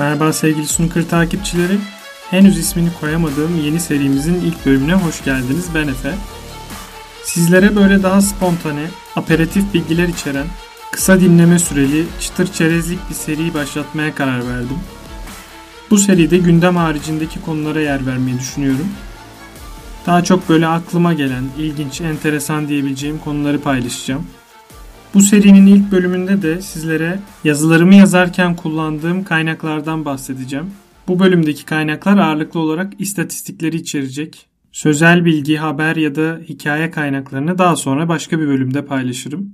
Merhaba sevgili Snooker takipçileri. Henüz ismini koyamadığım yeni serimizin ilk bölümüne hoş geldiniz. Ben Efe. Sizlere böyle daha spontane, aperatif bilgiler içeren, kısa dinleme süreli, çıtır çerezlik bir seriyi başlatmaya karar verdim. Bu seride gündem haricindeki konulara yer vermeyi düşünüyorum. Daha çok böyle aklıma gelen, ilginç, enteresan diyebileceğim konuları paylaşacağım. Bu serinin ilk bölümünde de sizlere yazılarımı yazarken kullandığım kaynaklardan bahsedeceğim. Bu bölümdeki kaynaklar ağırlıklı olarak istatistikleri içerecek. Sözel bilgi, haber ya da hikaye kaynaklarını daha sonra başka bir bölümde paylaşırım.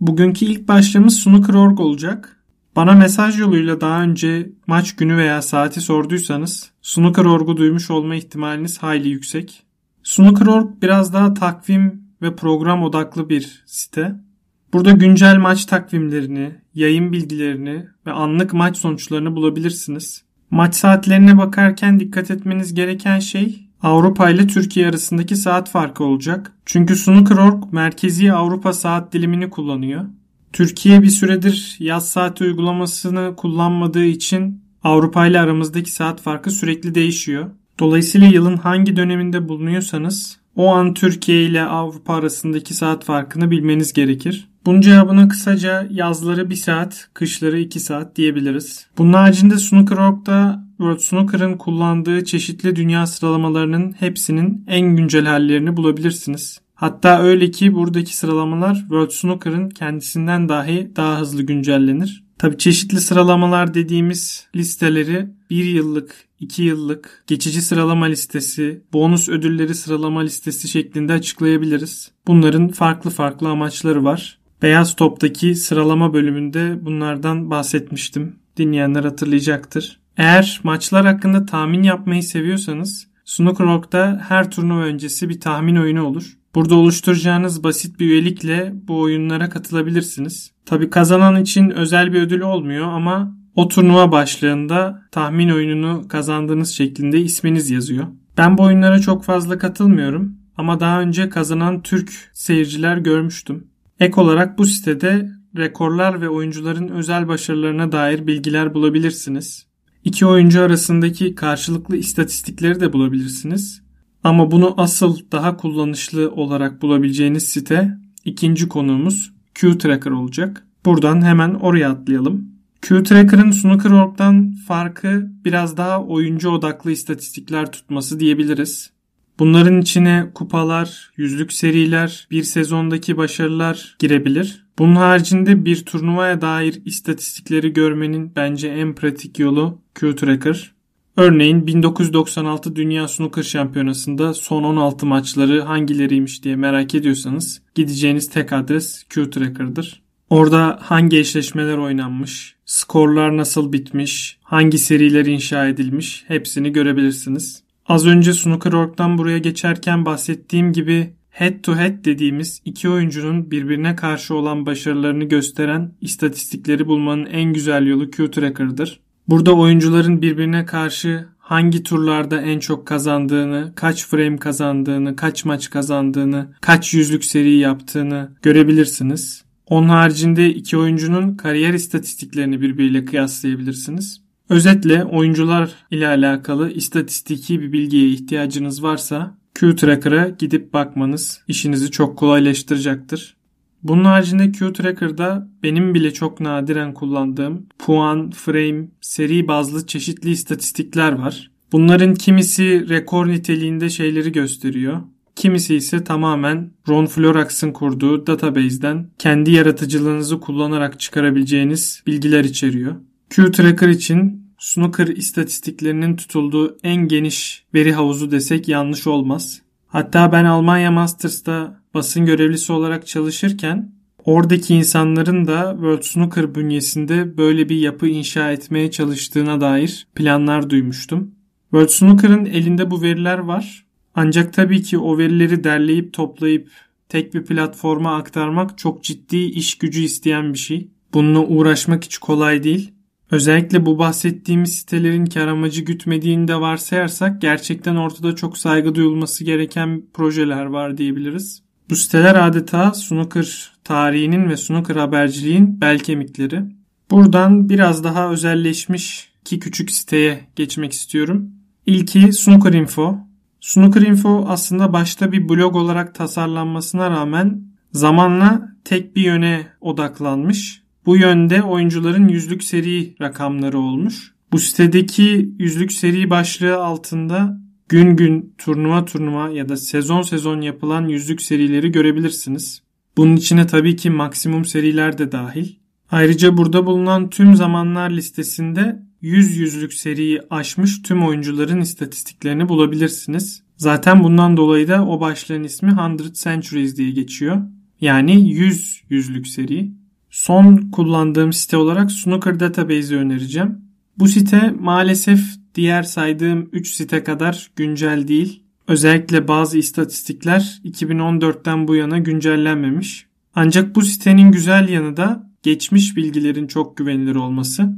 Bugünkü ilk başlığımız Snooker.org olacak. Bana mesaj yoluyla daha önce maç günü veya saati sorduysanız Snooker.org'u duymuş olma ihtimaliniz hayli yüksek. Snooker.org biraz daha takvim ve program odaklı bir site. Burada güncel maç takvimlerini, yayın bilgilerini ve anlık maç sonuçlarını bulabilirsiniz. Maç saatlerine bakarken dikkat etmeniz gereken şey Avrupa ile Türkiye arasındaki saat farkı olacak. Çünkü Snooker.org merkezi Avrupa saat dilimini kullanıyor. Türkiye bir süredir yaz saati uygulamasını kullanmadığı için Avrupa ile aramızdaki saat farkı sürekli değişiyor. Dolayısıyla yılın hangi döneminde bulunuyorsanız o an Türkiye ile Avrupa arasındaki saat farkını bilmeniz gerekir. Bunun cevabına kısaca yazları 1 saat, kışları 2 saat diyebiliriz. Bunun haricinde Snooker.org'da World Snooker'ın kullandığı çeşitli dünya sıralamalarının hepsinin en güncel hallerini bulabilirsiniz. Hatta öyle ki buradaki sıralamalar World Snooker'ın kendisinden dahi daha hızlı güncellenir. Tabi çeşitli sıralamalar dediğimiz listeleri 1 yıllık, 2 yıllık, geçici sıralama listesi, bonus ödülleri sıralama listesi şeklinde açıklayabiliriz. Bunların farklı farklı amaçları var. Beyaz Top'taki sıralama bölümünde bunlardan bahsetmiştim. Dinleyenler hatırlayacaktır. Eğer maçlar hakkında tahmin yapmayı seviyorsanız Snooker.org'da her turnuva öncesi bir tahmin oyunu olur. Burada oluşturacağınız basit bir üyelikle bu oyunlara katılabilirsiniz. Tabi kazanan için özel bir ödül olmuyor ama o turnuva başlığında tahmin oyununu kazandığınız şeklinde isminiz yazıyor. Ben bu oyunlara çok fazla katılmıyorum ama daha önce kazanan Türk seyirciler görmüştüm. Ek olarak bu sitede rekorlar ve oyuncuların özel başarılarına dair bilgiler bulabilirsiniz. İki oyuncu arasındaki karşılıklı istatistikleri de bulabilirsiniz. Ama bunu asıl daha kullanışlı olarak bulabileceğiniz site ikinci konuğumuz Q-Tracker olacak. Buradan hemen oraya atlayalım. Q-Tracker'ın Snooker.org'dan farkı biraz daha oyuncu odaklı istatistikler tutması diyebiliriz. Bunların içine kupalar, yüzlük seriler, bir sezondaki başarılar girebilir. Bunun haricinde bir turnuvaya dair istatistikleri görmenin bence en pratik yolu Q-Tracker. Örneğin 1996 Dünya Snooker Şampiyonası'nda son 16 maçları hangileriymiş diye merak ediyorsanız gideceğiniz tek adres Q-Tracker'dır. Orada hangi eşleşmeler oynanmış, skorlar nasıl bitmiş, hangi seriler inşa edilmiş hepsini görebilirsiniz. Az önce Snooker.org'dan buraya geçerken bahsettiğim gibi head to head dediğimiz iki oyuncunun birbirine karşı olan başarılarını gösteren istatistikleri bulmanın en güzel yolu Q-Tracker'dır. Burada oyuncuların birbirine karşı hangi turlarda en çok kazandığını, kaç frame kazandığını, kaç maç kazandığını, kaç yüzlük seri yaptığını görebilirsiniz. Onun haricinde iki oyuncunun kariyer istatistiklerini birbiriyle kıyaslayabilirsiniz. Özetle oyuncular ile alakalı istatistiki bir bilgiye ihtiyacınız varsa Q-Tracker'a gidip bakmanız işinizi çok kolaylaştıracaktır. Bunun haricinde Q-Tracker'da benim bile çok nadiren kullandığım puan, frame, seri bazlı çeşitli istatistikler var. Bunların kimisi rekor niteliğinde şeyleri gösteriyor. Kimisi ise tamamen Ron Florax'ın kurduğu database'den kendi yaratıcılığınızı kullanarak çıkarabileceğiniz bilgiler içeriyor. Q-Tracker için snooker istatistiklerinin tutulduğu en geniş veri havuzu desek yanlış olmaz. Hatta ben Almanya Masters'ta basın görevlisi olarak çalışırken oradaki insanların da World Snooker bünyesinde böyle bir yapı inşa etmeye çalıştığına dair planlar duymuştum. World Snooker'ın elinde bu veriler var. Ancak tabii ki o verileri derleyip toplayıp tek bir platforma aktarmak çok ciddi iş gücü isteyen bir şey. Bununla uğraşmak hiç kolay değil. Özellikle bu bahsettiğimiz sitelerin kar amacı gütmediğini de varsayarsak gerçekten ortada çok saygı duyulması gereken projeler var diyebiliriz. Bu siteler adeta snooker tarihinin ve snooker haberciliğin bel kemikleri. Buradan biraz daha özelleşmiş iki küçük siteye geçmek istiyorum. İlki Snooker Info. Snooker Info aslında başta bir blog olarak tasarlanmasına rağmen zamanla tek bir yöne odaklanmış. Bu yönde oyuncuların yüzlük seri rakamları olmuş. Bu sitedeki yüzlük seri başlığı altında gün gün turnuva turnuva ya da sezon sezon yapılan yüzlük serileri görebilirsiniz. Bunun içine tabii ki maksimum seriler de dahil. Ayrıca burada bulunan tüm zamanlar listesinde 100 yüzlük seriyi aşmış tüm oyuncuların istatistiklerini bulabilirsiniz. Zaten bundan dolayı da o başlığın ismi 100 Centuries diye geçiyor. Yani 100 yüzlük seri. Son kullandığım site olarak Snooker Database'i önereceğim. Bu site maalesef diğer saydığım 3 site kadar güncel değil. Özellikle bazı istatistikler 2014'ten bu yana güncellenmemiş. Ancak bu sitenin güzel yanı da geçmiş bilgilerin çok güvenilir olması.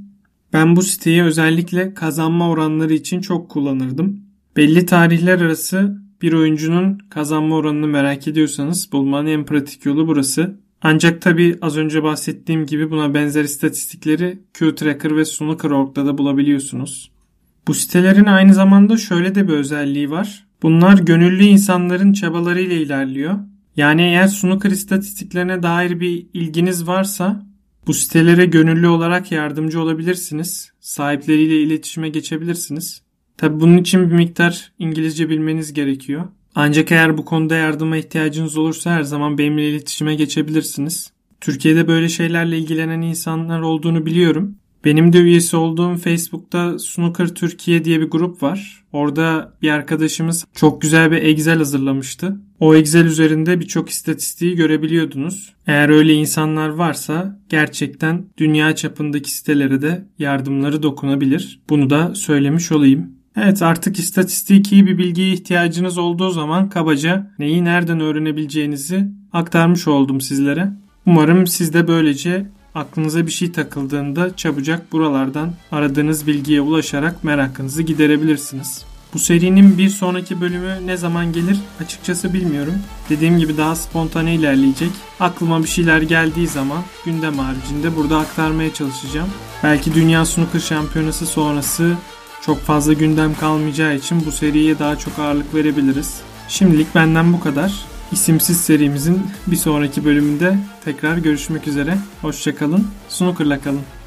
Ben bu siteyi özellikle kazanma oranları için çok kullanırdım. Belli tarihler arası bir oyuncunun kazanma oranını merak ediyorsanız bulmanın en pratik yolu burası. Ancak tabi az önce bahsettiğim gibi buna benzer istatistikleri Q-Tracker ve Snooker.org'da da bulabiliyorsunuz. Bu sitelerin aynı zamanda şöyle de bir özelliği var. Bunlar gönüllü insanların çabalarıyla ilerliyor. Yani eğer snooker istatistiklerine dair bir ilginiz varsa bu sitelere gönüllü olarak yardımcı olabilirsiniz. Sahipleriyle iletişime geçebilirsiniz. Tabi bunun için bir miktar İngilizce bilmeniz gerekiyor. Ancak eğer bu konuda yardıma ihtiyacınız olursa her zaman benimle iletişime geçebilirsiniz. Türkiye'de böyle şeylerle ilgilenen insanlar olduğunu biliyorum. Benim de üyesi olduğum Facebook'ta Snooker Türkiye diye bir grup var. Orada bir arkadaşımız çok güzel bir Excel hazırlamıştı. O Excel üzerinde birçok istatistiği görebiliyordunuz. Eğer öyle insanlar varsa gerçekten dünya çapındaki sitelere de yardımları dokunabilir. Bunu da söylemiş olayım. Evet artık istatistiki bir bilgiye ihtiyacınız olduğu zaman kabaca neyi nereden öğrenebileceğinizi aktarmış oldum sizlere. Umarım siz de böylece aklınıza bir şey takıldığında çabucak buralardan aradığınız bilgiye ulaşarak merakınızı giderebilirsiniz. Bu serinin bir sonraki bölümü ne zaman gelir açıkçası bilmiyorum. Dediğim gibi daha spontane ilerleyecek. Aklıma bir şeyler geldiği zaman gündem haricinde burada aktarmaya çalışacağım. Belki Dünya Snooker Şampiyonası sonrası çok fazla gündem kalmayacağı için bu seriye daha çok ağırlık verebiliriz. Şimdilik benden bu kadar. İsimsiz serimizin bir sonraki bölümünde tekrar görüşmek üzere. Hoşçakalın. Snooker'la kalın.